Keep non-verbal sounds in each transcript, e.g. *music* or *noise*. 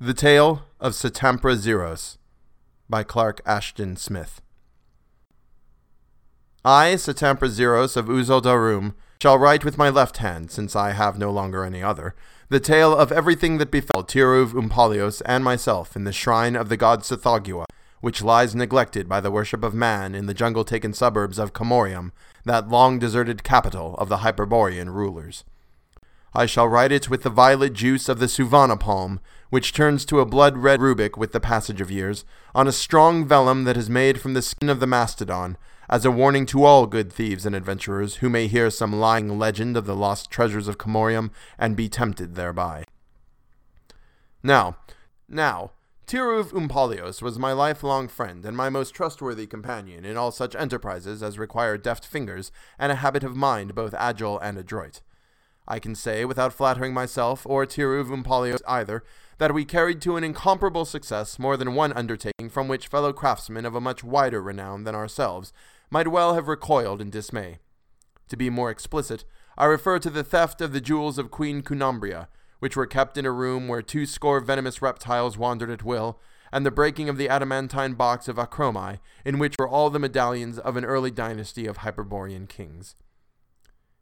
The Tale of Satampra Zeiros by Clark Ashton Smith. I, Satampra Zeiros of Uzaldarum, shall write with my left hand, since I have no longer any other, the tale of everything that befell Tirouv Ompallios and myself in the shrine of the god Tsathoggua, which lies neglected by the worship of man in the jungle-taken suburbs of Commoriom, that long-deserted capital of the Hyperborean rulers. I shall write it with the violet juice of the Suvana palm, which turns to a blood red rubic with the passage of years, on a strong vellum that is made from the skin of the mastodon, as a warning to all good thieves and adventurers who may hear some lying legend of the lost treasures of Commoriom and be tempted thereby. Now, now, Tirouv Ompallios was my lifelong friend and my most trustworthy companion in all such enterprises as require deft fingers and a habit of mind both agile and adroit. I can say, without flattering myself or Tirouv Ompallios either, that we carried to an incomparable success more than one undertaking from which fellow craftsmen of a much wider renown than ourselves might well have recoiled in dismay. To be more explicit, I refer to the theft of the jewels of Queen Cunambria, which were kept in a room where two score venomous reptiles wandered at will, and the breaking of the adamantine box of Acromi, in which were all the medallions of an early dynasty of Hyperborean kings.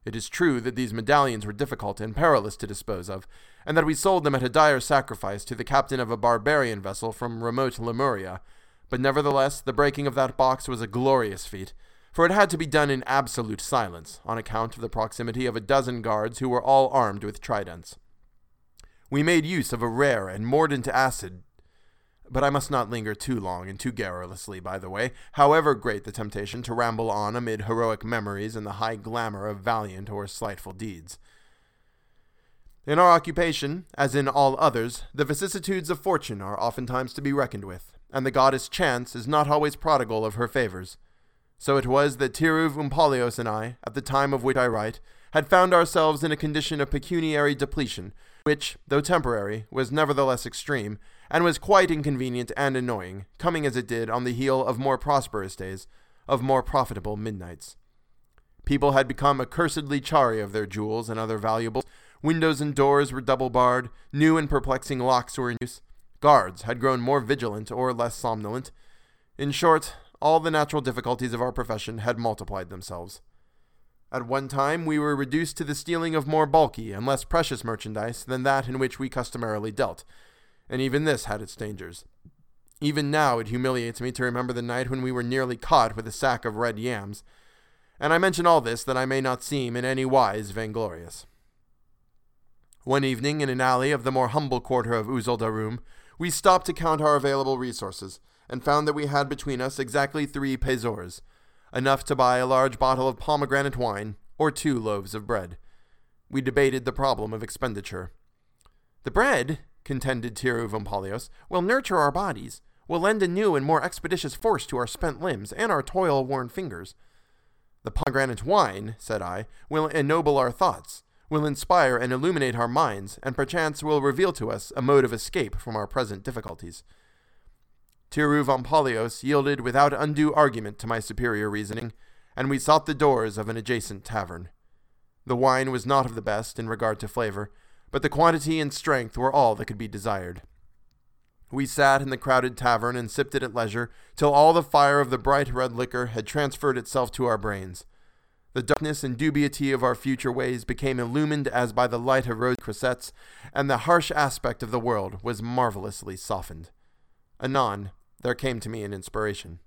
It is true that these medallions were difficult and perilous to dispose of, and that we sold them at a dire sacrifice to the captain of a barbarian vessel from remote Lemuria, but nevertheless the breaking of that box was a glorious feat, for it had to be done in absolute silence, on account of the proximity of a dozen guards who were all armed with tridents. We made use of a rare and mordant acid but I must not linger too long and too garrulously, by the way, however great the temptation to ramble on amid heroic memories and the high glamour of valiant or slightful deeds. In our occupation, as in all others, the vicissitudes of fortune are oftentimes to be reckoned with, and the goddess Chance is not always prodigal of her favors. So it was that Tirouv Ompallios and I, at the time of which I write, had found ourselves in a condition of pecuniary depletion, which, though temporary, was nevertheless extreme, and was quite inconvenient and annoying, coming as it did on the heel of more prosperous days, of more profitable midnights. People had become accursedly chary of their jewels and other valuables. Windows and doors were double barred, new and perplexing locks were in use. Guards had grown more vigilant or less somnolent. In short, all the natural difficulties of our profession had multiplied themselves. At one time, we were reduced to the stealing of more bulky and less precious merchandise than that in which we customarily dealt, and even this had its dangers. Even now it humiliates me to remember the night when we were nearly caught with a sack of red yams, and I mention all this that I may not seem in any wise vainglorious. One evening, in an alley of the more humble quarter of Uzaldarum, we stopped to count our available resources, and found that we had between us exactly three pesos, enough to buy a large bottle of pomegranate wine or two loaves of bread. We debated the problem of expenditure. The bread, contended Tirouv Ompallios, will nurture our bodies, will lend a new and more expeditious force to our spent limbs and our toil-worn fingers. The pomegranate wine, said I, will ennoble our thoughts, will inspire and illuminate our minds, and perchance will reveal to us a mode of escape from our present difficulties. Tirouv Ompallios yielded without undue argument to my superior reasoning, and we sought the doors of an adjacent tavern. The wine was not of the best in regard to flavor, but the quantity and strength were all that could be desired. We sat in the crowded tavern and sipped it at leisure till all the fire of the bright red liquor had transferred itself to our brains. The darkness and dubiety of our future ways became illumined as by the light of rose cressets, and the harsh aspect of the world was marvelously softened. Anon, there came to me an inspiration.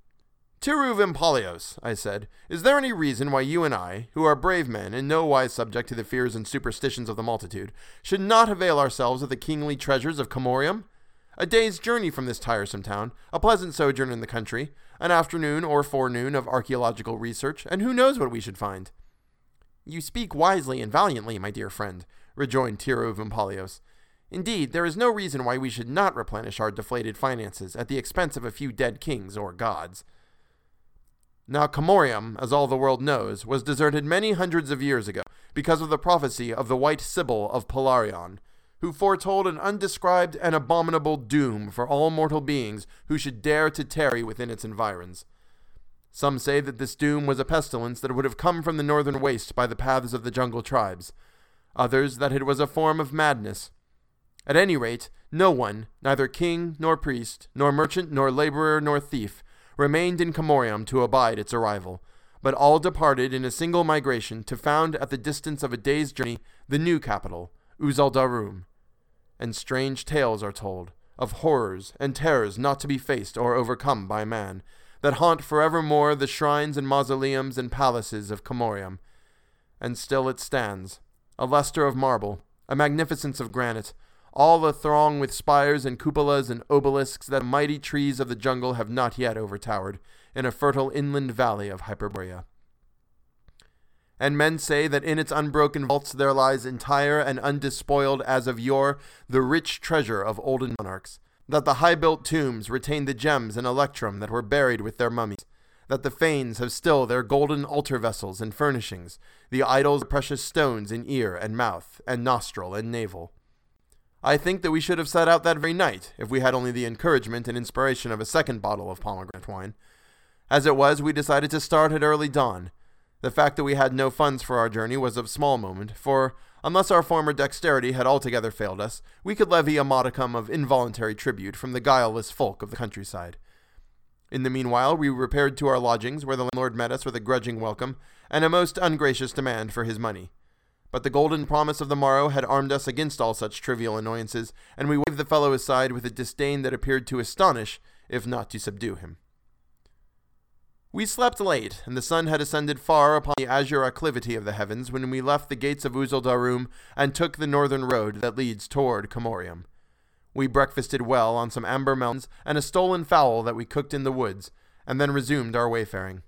Tirouv Ompallios, I said, is there any reason why you and I, who are brave men and no wise subject to the fears and superstitions of the multitude, should not avail ourselves of the kingly treasures of Commoriom? A day's journey from this tiresome town, a pleasant sojourn in the country, an afternoon or forenoon of archaeological research, and who knows what we should find? You speak wisely and valiantly, my dear friend, rejoined Tirouv Ompallios. Indeed, there is no reason why we should not replenish our deflated finances at the expense of a few dead kings or gods. Now, Commoriom, as all the world knows, was deserted many hundreds of years ago because of the prophecy of the White Sibyl of Polarion, who foretold an undescribed and abominable doom for all mortal beings who should dare to tarry within its environs. Some say that this doom was a pestilence that would have come from the northern waste by the paths of the jungle tribes. Others that it was a form of madness. At any rate, no one, neither king nor priest, nor merchant nor laborer nor thief, remained in Commoriom to abide its arrival, but all departed in a single migration to found at the distance of a day's journey the new capital, Uzaldarum. And strange tales are told, of horrors and terrors not to be faced or overcome by man, that haunt forevermore the shrines and mausoleums and palaces of Commoriom. And still it stands, a lustre of marble, a magnificence of granite, all the throng with spires and cupolas and obelisks that mighty trees of the jungle have not yet overtowered, in a fertile inland valley of Hyperborea. And men say that in its unbroken vaults there lies entire and undespoiled as of yore the rich treasure of olden monarchs, that the high built tombs retain the gems and electrum that were buried with their mummies, that the fanes have still their golden altar vessels and furnishings, the idols precious stones in ear and mouth, and nostril and navel. I think that we should have set out that very night, if we had only the encouragement and inspiration of a second bottle of pomegranate wine. As it was, we decided to start at early dawn. The fact that we had no funds for our journey was of small moment, for unless our former dexterity had altogether failed us, we could levy a modicum of involuntary tribute from the guileless folk of the countryside. In the meanwhile, we repaired to our lodgings, where the landlord met us with a grudging welcome and a most ungracious demand for his money. But the golden promise of the morrow had armed us against all such trivial annoyances, and we waved the fellow aside with a disdain that appeared to astonish, if not to subdue him. We slept late, and the sun had ascended far upon the azure acclivity of the heavens when we left the gates of Uzaldarum and took the northern road that leads toward Commoriom. We breakfasted well on some amber melons and a stolen fowl that we cooked in the woods, and then resumed our wayfaring.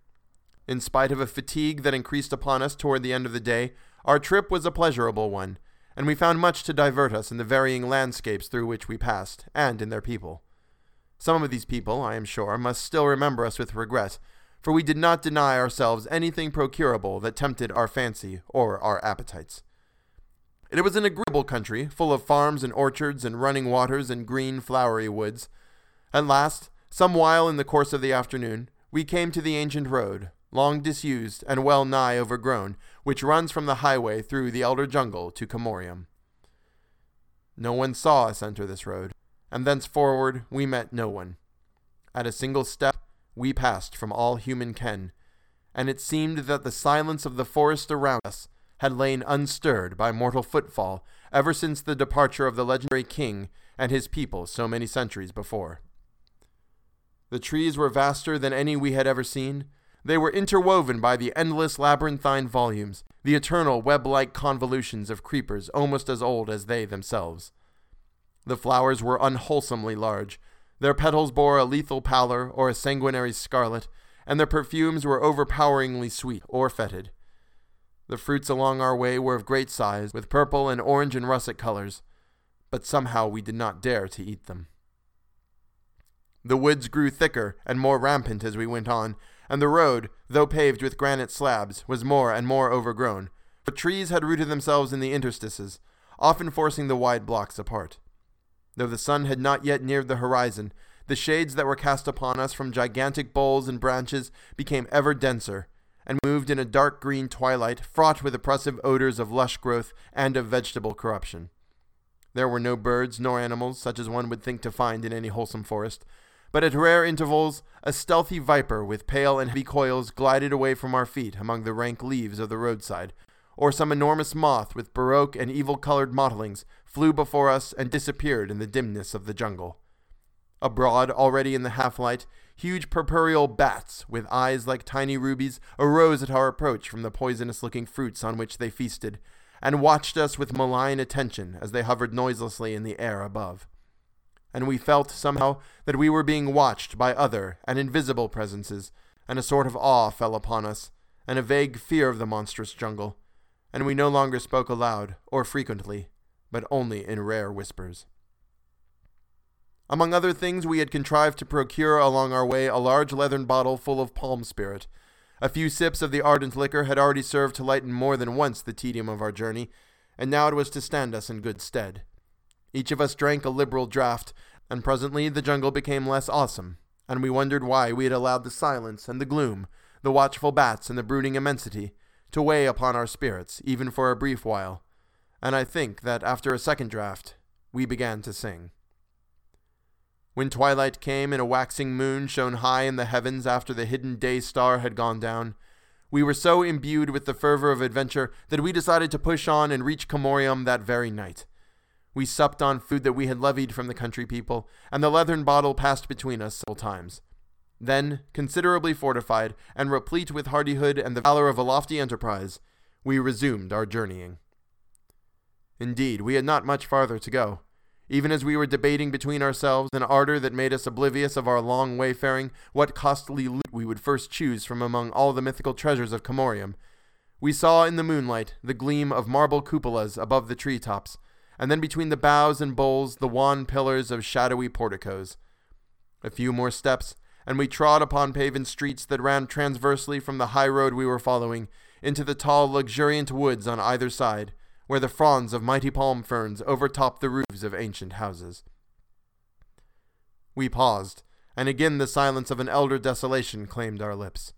In spite of a fatigue that increased upon us toward the end of the day, our trip was a pleasurable one, and we found much to divert us in the varying landscapes through which we passed, and in their people. Some of these people, I am sure, must still remember us with regret, for we did not deny ourselves anything procurable that tempted our fancy or our appetites. It was an agreeable country, full of farms and orchards and running waters and green, flowery woods. At last, some while in the course of the afternoon, we came to the ancient road, long disused and well nigh overgrown, which runs from the highway through the elder jungle to Commoriom. No one saw us enter this road, and thenceforward we met no one. At a single step, we passed from all human ken, and it seemed that the silence of the forest around us had lain unstirred by mortal footfall ever since the departure of the legendary king and his people so many centuries before. The trees were vaster than any we had ever seen. They were interwoven by the endless labyrinthine volumes, the eternal web like convolutions of creepers almost as old as they themselves. The flowers were unwholesomely large, their petals bore a lethal pallor or a sanguinary scarlet, and their perfumes were overpoweringly sweet or fetid. The fruits along our way were of great size, with purple and orange and russet colors, but somehow we did not dare to eat them. The woods grew thicker and more rampant as we went on, and the road, though paved with granite slabs, was more and more overgrown, for trees had rooted themselves in the interstices, often forcing the wide blocks apart. Though the sun had not yet neared the horizon, the shades that were cast upon us from gigantic boles and branches became ever denser, and moved in a dark green twilight fraught with oppressive odors of lush growth and of vegetable corruption. There were no birds nor animals such as one would think to find in any wholesome forest, but at rare intervals a stealthy viper with pale and heavy coils glided away from our feet among the rank leaves of the roadside, or some enormous moth with baroque and evil colored mottlings flew before us and disappeared in the dimness of the jungle. Abroad, already in the half light, huge purpureal bats, with eyes like tiny rubies, arose at our approach from the poisonous looking fruits on which they feasted, and watched us with malign attention as they hovered noiselessly in the air above. And we felt, somehow, that we were being watched by other and invisible presences, and a sort of awe fell upon us, and a vague fear of the monstrous jungle, and we no longer spoke aloud or frequently, but only in rare whispers. Among other things, we had contrived to procure along our way a large leathern bottle full of palm spirit. A few sips of the ardent liquor had already served to lighten more than once the tedium of our journey, and now it was to stand us in good stead. Each of us drank a liberal draught, and presently the jungle became less awesome, and we wondered why we had allowed the silence and the gloom, the watchful bats and the brooding immensity, to weigh upon our spirits, even for a brief while, and I think that after a second draught, we began to sing. When twilight came and a waxing moon shone high in the heavens after the hidden day star had gone down, we were so imbued with the fervor of adventure that we decided to push on and reach Commoriom that very night. We supped on food that we had levied from the country people, and the leathern bottle passed between us several times. Then, considerably fortified, and replete with hardihood and the valor of a lofty enterprise, we resumed our journeying. Indeed, we had not much farther to go. Even as we were debating between ourselves an ardor that made us oblivious of our long wayfaring, what costly loot we would first choose from among all the mythical treasures of Commoriom, we saw in the moonlight the gleam of marble cupolas above the tree tops, and then between the boughs and boles the wan pillars of shadowy porticos. A few more steps, and we trod upon paven streets that ran transversely from the high road we were following into the tall, luxuriant woods on either side, where the fronds of mighty palm ferns overtopped the roofs of ancient houses. We paused, and again the silence of an elder desolation claimed our lips.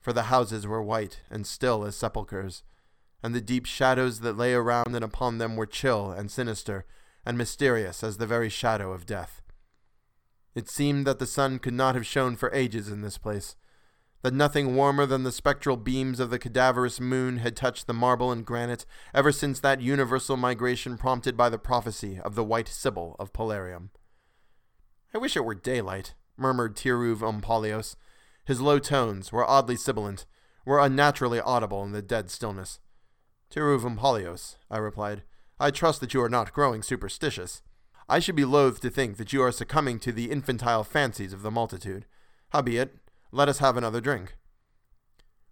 For the houses were white and still as sepulchres, and the deep shadows that lay around and upon them were chill and sinister and mysterious as the very shadow of death. It seemed that the sun could not have shone for ages in this place, that nothing warmer than the spectral beams of the cadaverous moon had touched the marble and granite ever since that universal migration prompted by the prophecy of the white Sibyl of Polarion. I wish it were daylight, murmured Tirouv Ompallios. His low tones were oddly sibilant, were unnaturally audible in the dead stillness. Tirouv Ompallios, I replied, I trust that you are not growing superstitious. I should be loath to think that you are succumbing to the infantile fancies of the multitude. Howbeit, let us have another drink.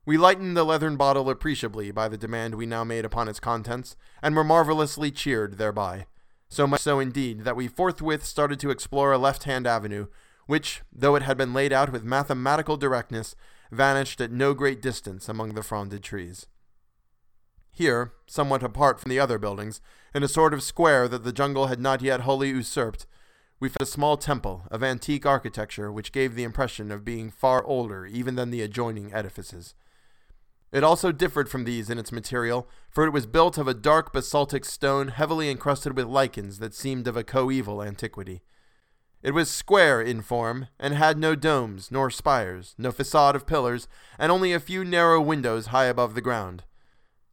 We lightened the leathern bottle appreciably by the demand we now made upon its contents, and were marvelously cheered thereby. So much so indeed that we forthwith started to explore a left hand avenue, which, though it had been laid out with mathematical directness, vanished at no great distance among the fronded trees. Here, somewhat apart from the other buildings, in a sort of square that the jungle had not yet wholly usurped, we found a small temple of antique architecture which gave the impression of being far older even than the adjoining edifices. It also differed from these in its material, for it was built of a dark basaltic stone heavily encrusted with lichens that seemed of a coeval antiquity. It was square in form, and had no domes, nor spires, no facade of pillars, and only a few narrow windows high above the ground.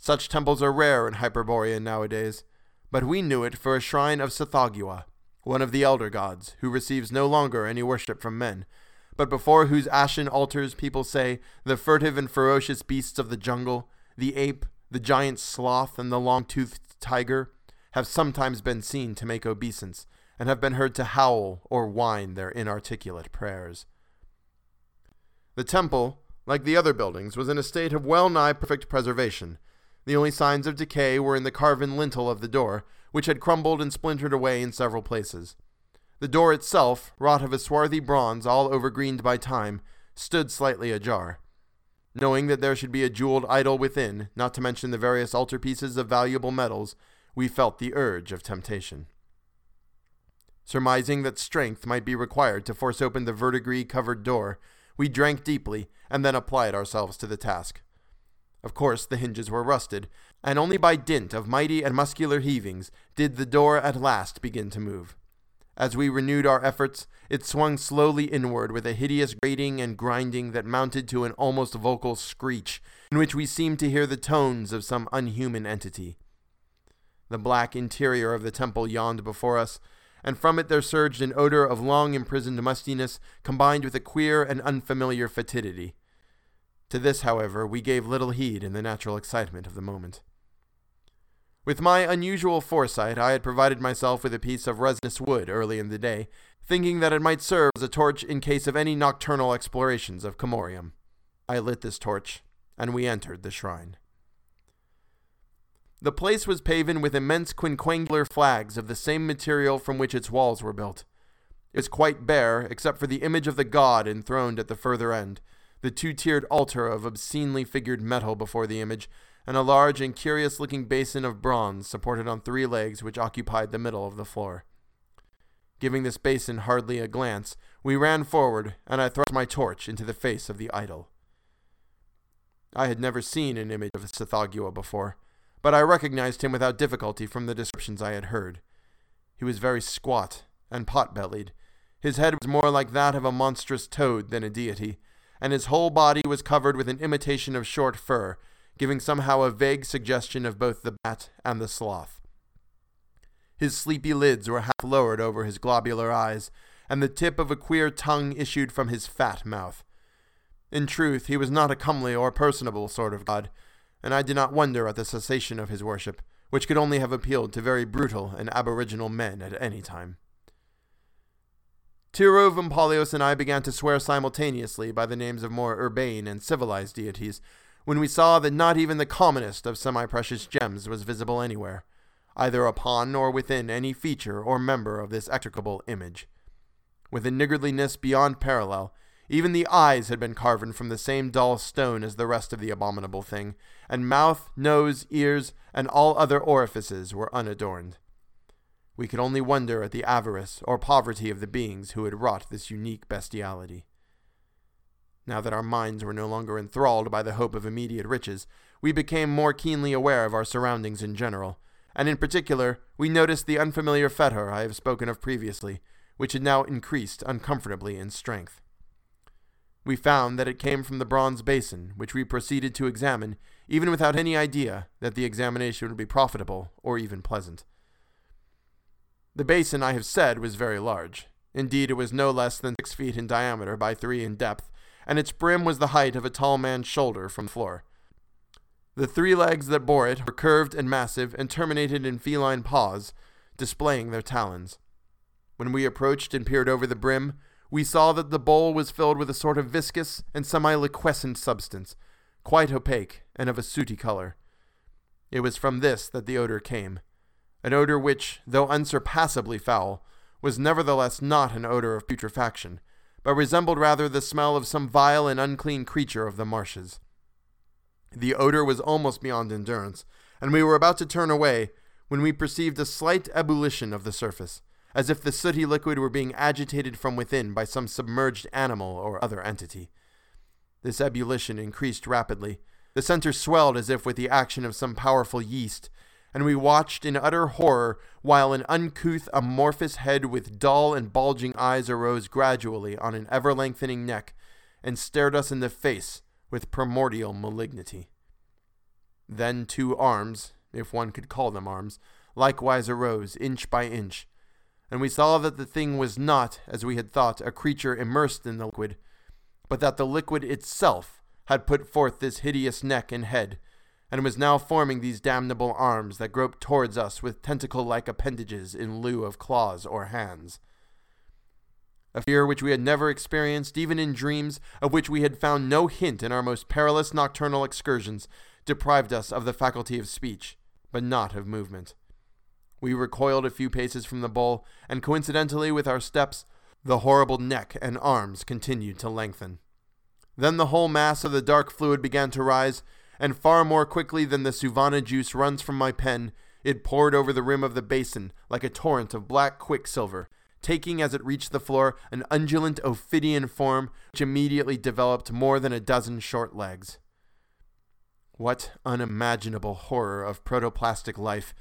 Such temples are rare in Hyperborea nowadays, but we knew it for a shrine of Tsathoggua, one of the elder gods, who receives no longer any worship from men, but before whose ashen altars people say the furtive and ferocious beasts of the jungle, the ape, the giant sloth, and the long toothed tiger, have sometimes been seen to make obeisance, and have been heard to howl or whine their inarticulate prayers. The temple, like the other buildings, was in a state of well nigh perfect preservation. The only signs of decay were in the carven lintel of the door, which had crumbled and splintered away in several places. The door itself, wrought of a swarthy bronze all overgreened by time, stood slightly ajar. Knowing that there should be a jeweled idol within, not to mention the various altarpieces of valuable metals, we felt the urge of temptation. Surmising that strength might be required to force open the verdigris covered door, we drank deeply and then applied ourselves to the task. Of course, the hinges were rusted, and only by dint of mighty and muscular heavings did the door at last begin to move. As we renewed our efforts, it swung slowly inward with a hideous grating and grinding that mounted to an almost vocal screech, in which we seemed to hear the tones of some unhuman entity. The black interior of the temple yawned before us, and from it there surged an odor of long imprisoned mustiness combined with a queer and unfamiliar fetidity. To this, however, we gave little heed in the natural excitement of the moment. With my unusual foresight, I had provided myself with a piece of resinous wood early in the day, thinking that it might serve as a torch in case of any nocturnal explorations of Commoriom. I lit this torch, and we entered the shrine. The place was paven with immense quinquangular flags of the same material from which its walls were built. It was quite bare, except for the image of the god enthroned at the further end, the two tiered altar of obscenely figured metal before the image, and a large and curious looking basin of bronze supported on three legs which occupied the middle of the floor. Giving this basin hardly a glance, we ran forward, and I thrust my torch into the face of the idol. I had never seen an image of Tsathoggua before, but I recognized him without difficulty from the descriptions I had heard. He was very squat and pot bellied. His head was more like that of a monstrous toad than a deity, and his whole body was covered with an imitation of short fur, giving somehow a vague suggestion of both the bat and the sloth. His sleepy lids were half lowered over his globular eyes, and the tip of a queer tongue issued from his fat mouth. In truth, he was not a comely or personable sort of god, and I did not wonder at the cessation of his worship, which could only have appealed to very brutal and aboriginal men at any time. Tirouv Ompallios and I began to swear simultaneously by the names of more urbane and civilized deities, when we saw that not even the commonest of semi precious gems was visible anywhere, either upon or within any feature or member of this execrable image. With a niggardliness beyond parallel, even the eyes had been carven from the same dull stone as the rest of the abominable thing, and mouth, nose, ears, and all other orifices were unadorned. We could only wonder at the avarice or poverty of the beings who had wrought this unique bestiality. Now that our minds were no longer enthralled by the hope of immediate riches, we became more keenly aware of our surroundings in general, and in particular, we noticed the unfamiliar fetor I have spoken of previously, which had now increased uncomfortably in strength. We found that it came from the bronze basin, which we proceeded to examine, even without any idea that the examination would be profitable or even pleasant. The basin, I have said, was very large. Indeed, it was no less than six feet in diameter by three in depth, and its brim was the height of a tall man's shoulder from the floor. The three legs that bore it were curved and massive and terminated in feline paws, displaying their talons. When we approached and peered over the brim, we saw that the bowl was filled with a sort of viscous and semi liquescent substance, quite opaque and of a sooty color. It was from this that the odor came an odor which, though unsurpassably foul, was nevertheless not an odor of putrefaction, but resembled rather the smell of some vile and unclean creature of the marshes. The odor was almost beyond endurance, and we were about to turn away when we perceived a slight ebullition of the surface, as if the sooty liquid were being agitated from within by some submerged animal or other entity. This ebullition increased rapidly. The center swelled as if with the action of some powerful yeast, and we watched in utter horror while an uncouth, amorphous head with dull and bulging eyes arose gradually on an ever lengthening neck and stared us in the face with primordial malignity. Then two arms, if one could call them arms, likewise arose inch by inch, and we saw that the thing was not, as we had thought, a creature immersed in the liquid, but that the liquid itself had put forth this hideous neck and head and was now forming these damnable arms that groped towards us with tentacle like appendages in lieu of claws or hands. A fear which we had never experienced, even in dreams, of which we had found no hint in our most perilous nocturnal excursions, deprived us of the faculty of speech, but not of movement. We recoiled a few paces from the bowl, and coincidentally with our steps, the horrible neck and arms continued to lengthen. Then the whole mass of the dark fluid began to rise, and far more quickly than the Suvana juice runs from my pen, it poured over the rim of the basin like a torrent of black quicksilver, taking as it reached the floor an undulant ophidian form which immediately developed more than a dozen short legs. What unimaginable horror of protoplastic life!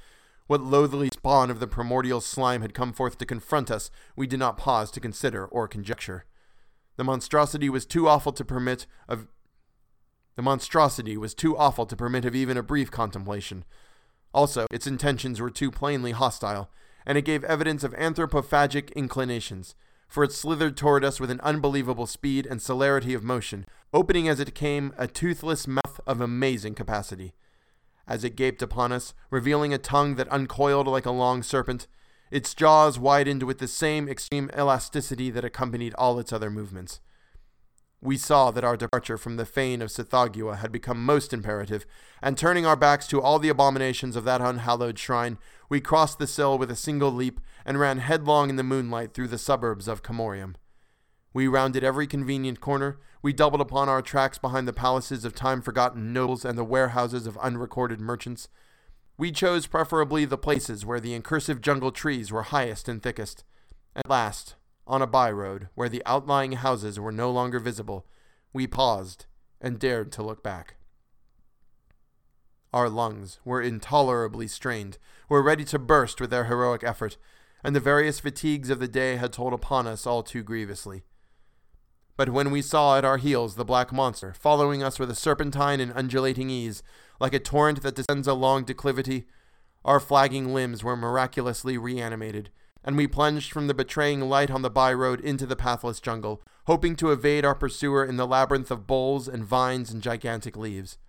What loathly spawn of the primordial slime had come forth to confront us, we did not pause to consider or conjecture. The monstrosity was too awful to permit of the monstrosity was too awful to permit of even a brief contemplation. Also, its intentions were too plainly hostile, and it gave evidence of anthropophagic inclinations, for it slithered toward us with an unbelievable speed and celerity of motion, opening as it came a toothless mouth of amazing capacity. As it gaped upon us, revealing a tongue that uncoiled like a long serpent, its jaws widened with the same extreme elasticity that accompanied all its other movements we saw that our departure from the fane of Tsathoggua had become most imperative, and turning our backs to all the abominations of that unhallowed shrine, we crossed the sill with a single leap and ran headlong in the moonlight through the suburbs of Commoriom. We rounded every convenient corner, we doubled upon our tracks behind the palaces of time forgotten nobles and the warehouses of unrecorded merchants. We chose preferably the places where the incursive jungle trees were highest and thickest. At last, on a by road where the outlying houses were no longer visible, we paused and dared to look back. Our lungs were intolerably strained, were ready to burst with their heroic effort, and the various fatigues of the day had told upon us all too grievously. But when we saw at our heels the black monster, following us with a serpentine and undulating ease, like a torrent that descends a long declivity, our flagging limbs were miraculously reanimated, and we plunged from the betraying light on the by-road into the pathless jungle, hoping to evade our pursuer in the labyrinth of boles and vines and gigantic leaves.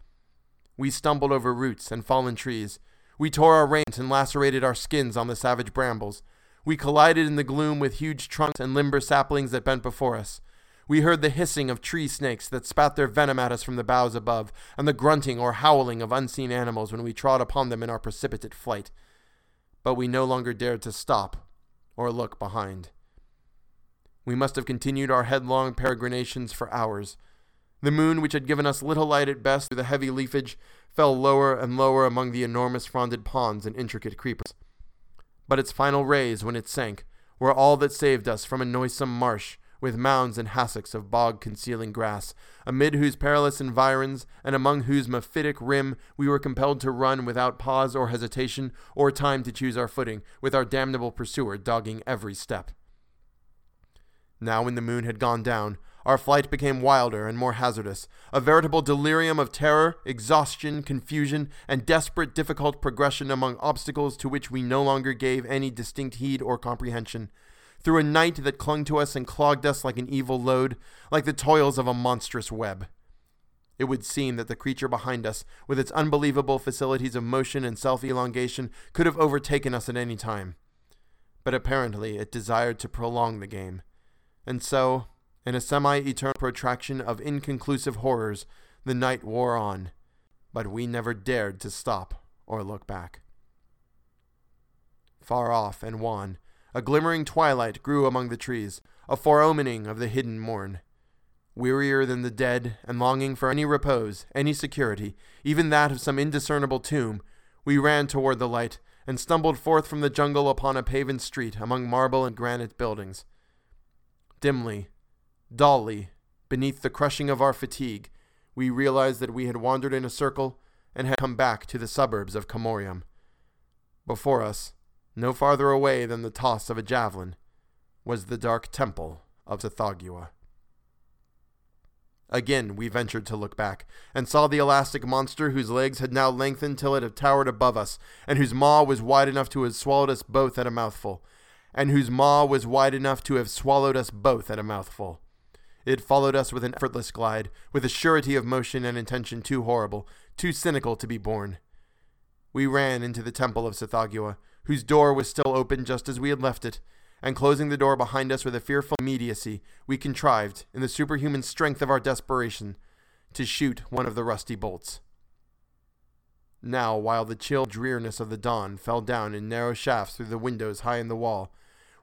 We stumbled over roots and fallen trees. We tore our reins and lacerated our skins on the savage brambles. We collided in the gloom with huge trunks and limber saplings that bent before us. We heard the hissing of tree snakes that spat their venom at us from the boughs above, and the grunting or howling of unseen animals when we trod upon them in our precipitate flight. But we no longer dared to stop or look behind. We must have continued our headlong peregrinations for hours. The moon, which had given us little light at best through the heavy leafage, fell lower and lower among the enormous fronded ponds and intricate creepers. But its final rays, when it sank, were all that saved us from a noisome marsh with mounds and hassocks of bog concealing grass, amid whose perilous environs and among whose mephitic rim we were compelled to run without pause or hesitation or time to choose our footing, with our damnable pursuer dogging every step. Now, when the moon had gone down, our flight became wilder and more hazardous, a veritable delirium of terror, exhaustion, confusion, and desperate, difficult progression among obstacles to which we no longer gave any distinct heed or comprehension through a night that clung to us and clogged us like an evil load, like the toils of a monstrous web. It would seem that the creature behind us, with its unbelievable facilities of motion and self elongation, could have overtaken us at any time. But apparently it desired to prolong the game. And so, in a semi eternal protraction of inconclusive horrors, the night wore on. But we never dared to stop or look back. Far off and wan, a glimmering twilight grew among the trees, a foreomening of the hidden morn. Wearier than the dead, and longing for any repose, any security, even that of some indiscernible tomb, we ran toward the light, and stumbled forth from the jungle upon a paven street among marble and granite buildings. Dimly, dully, beneath the crushing of our fatigue, we realized that we had wandered in a circle and had come back to the suburbs of Commoriom. Before us, no farther away than the toss of a javelin, was the dark temple of Tsathoggua. Again we ventured to look back, and saw the elastic monster whose legs had now lengthened till it had towered above us, and whose maw was wide enough to have swallowed us both at a mouthful, and whose maw was wide enough to have swallowed us both at a mouthful. It followed us with an effortless glide, with a surety of motion and intention too horrible, too cynical to be borne. We ran into the temple of Tsathoggua, whose door was still open just as we had left it, and closing the door behind us with a fearful immediacy, we contrived, in the superhuman strength of our desperation, to shoot one of the rusty bolts. Now, while the chill dreariness of the dawn fell down in narrow shafts through the windows high in the wall,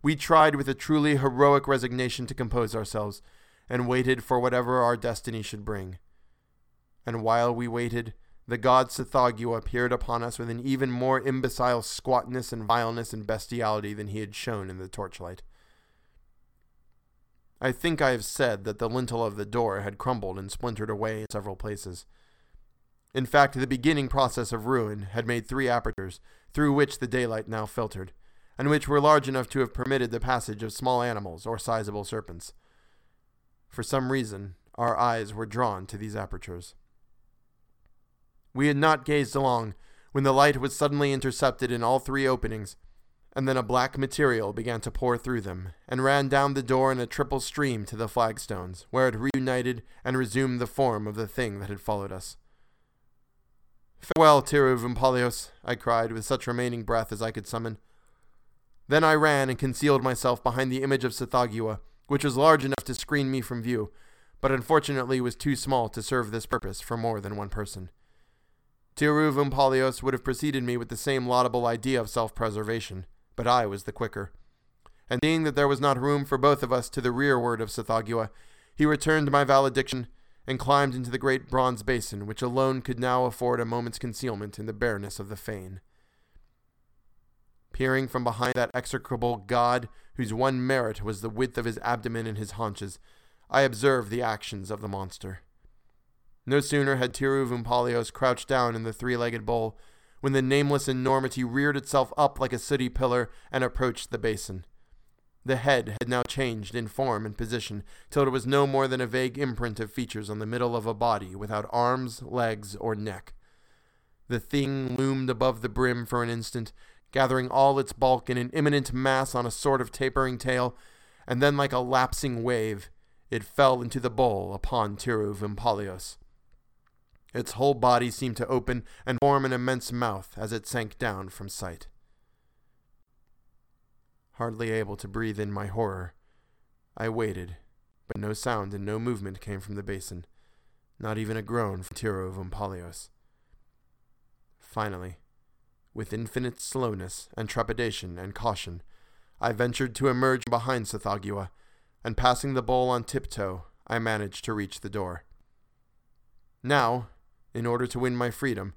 we tried with a truly heroic resignation to compose ourselves, and waited for whatever our destiny should bring. And while we waited, the god Tsathoggua appeared upon us with an even more imbecile squatness and vileness and bestiality than he had shown in the torchlight. I think I have said that the lintel of the door had crumbled and splintered away in several places. In fact, the beginning process of ruin had made three apertures, through which the daylight now filtered, and which were large enough to have permitted the passage of small animals or sizable serpents. For some reason, our eyes were drawn to these apertures. We had not gazed long when the light was suddenly intercepted in all three openings, and then a black material began to pour through them, and ran down the door in a triple stream to the flagstones, where it reunited and resumed the form of the thing that had followed us. Farewell, Tirouv Ompallios, I cried, with such remaining breath as I could summon. Then I ran and concealed myself behind the image of Tsathoggua, which was large enough to screen me from view, but unfortunately was too small to serve this purpose for more than one person. Tirouv Ompallios would have preceded me with the same laudable idea of self-preservation, but I was the quicker. And seeing that there was not room for both of us to the rearward of Tsathoggua, he returned my valediction and climbed into the great bronze basin which alone could now afford a moment's concealment in the bareness of the fane. Peering from behind that execrable god whose one merit was the width of his abdomen and his haunches, I observed the actions of the monster. No sooner had Tirouv Ompallios crouched down in the three-legged bowl, when the nameless enormity reared itself up like a sooty pillar and approached the basin. The head had now changed in form and position till it was no more than a vague imprint of features on the middle of a body without arms, legs, or neck. The thing loomed above the brim for an instant, gathering all its bulk in an imminent mass on a sort of tapering tail, and then, like a lapsing wave, it fell into the bowl upon Tirouv Ompallios. Its whole body seemed to open and form an immense mouth as it sank down from sight. Hardly able to breathe in my horror, I waited, but no sound and no movement came from the basin, not even a groan from Tirouv Ompallios. Finally, with infinite slowness and trepidation and caution, I ventured to emerge behind Tsathoggua, and passing the bowl on tiptoe, I managed to reach the door. Now, in order to win my freedom,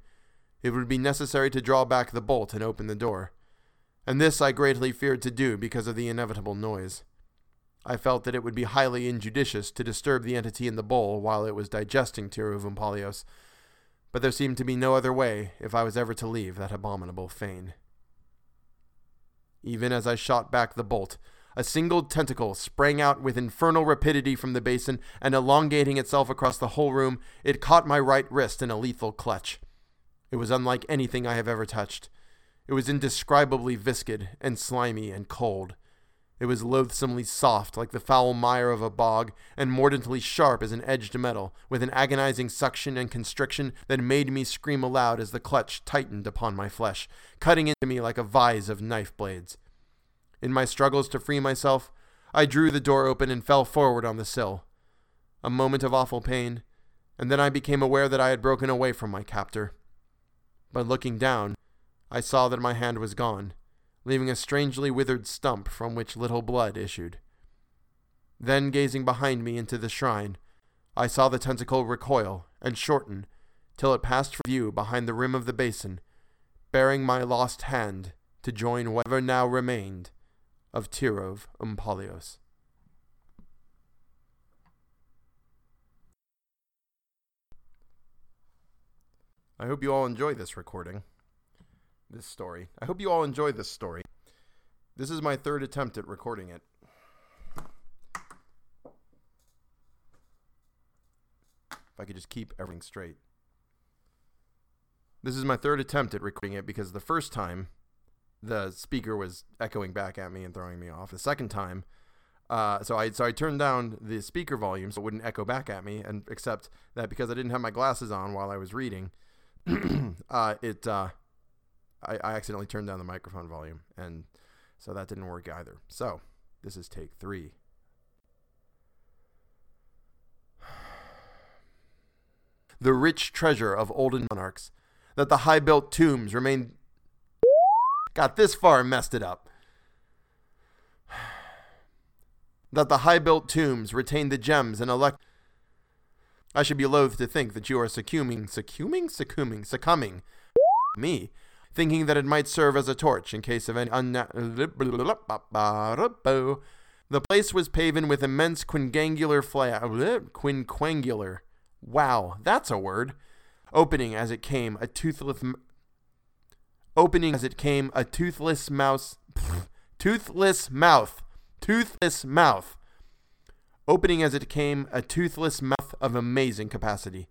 it would be necessary to draw back the bolt and open the door, and this I greatly feared to do because of the inevitable noise. I felt that it would be highly injudicious to disturb the entity in the bowl while it was digesting Tirouv Ompallios, but there seemed to be no other way if I was ever to leave that abominable fane. Even as I shot back the bolt, a single tentacle sprang out with infernal rapidity from the basin, and elongating itself across the whole room, it caught my right wrist in a lethal clutch. It was unlike anything I have ever touched. It was indescribably viscid and slimy and cold. It was loathsomely soft, like the foul mire of a bog, and mordantly sharp as an edged metal, with an agonizing suction and constriction that made me scream aloud as the clutch tightened upon my flesh, cutting into me like a vise of knife blades. In my struggles to free myself, I drew the door open and fell forward on the sill. A moment of awful pain, and then I became aware that I had broken away from my captor. But looking down, I saw that my hand was gone, leaving a strangely withered stump from which little blood issued. Then, gazing behind me into the shrine, I saw the tentacle recoil and shorten till it passed from view behind the rim of the basin, bearing my lost hand to join whatever now remained of Tirouv Ompallios. I hope you all enjoy this recording this story. I hope you all enjoy this story. This is my third attempt at recording it. If I could just keep everything straight. This is my third attempt at recording it because the first time the speaker was echoing back at me and throwing me off. The second time, uh, so I so I turned down the speaker volume so it wouldn't echo back at me, and except that because I didn't have my glasses on while I was reading, *clears throat* uh, it uh, I, I accidentally turned down the microphone volume, and so that didn't work either. So this is take three. *sighs* The rich treasure of olden monarchs, that the high built tombs remain. Got this far and messed it up. *sighs* That the high built tombs retain the gems and elect. I should be loath to think that you are succumbing, succumbing, succumbing, succumbing, *laughs* me thinking that it might serve as a torch in case of any unna- *laughs* The place was paven with immense quinquangular fla- *laughs* quinquangular. Wow, that's a word. Opening as it came a toothless opening as it came a toothless mouse *laughs* toothless mouth toothless mouth. Opening as it came a toothless mouth of amazing capacity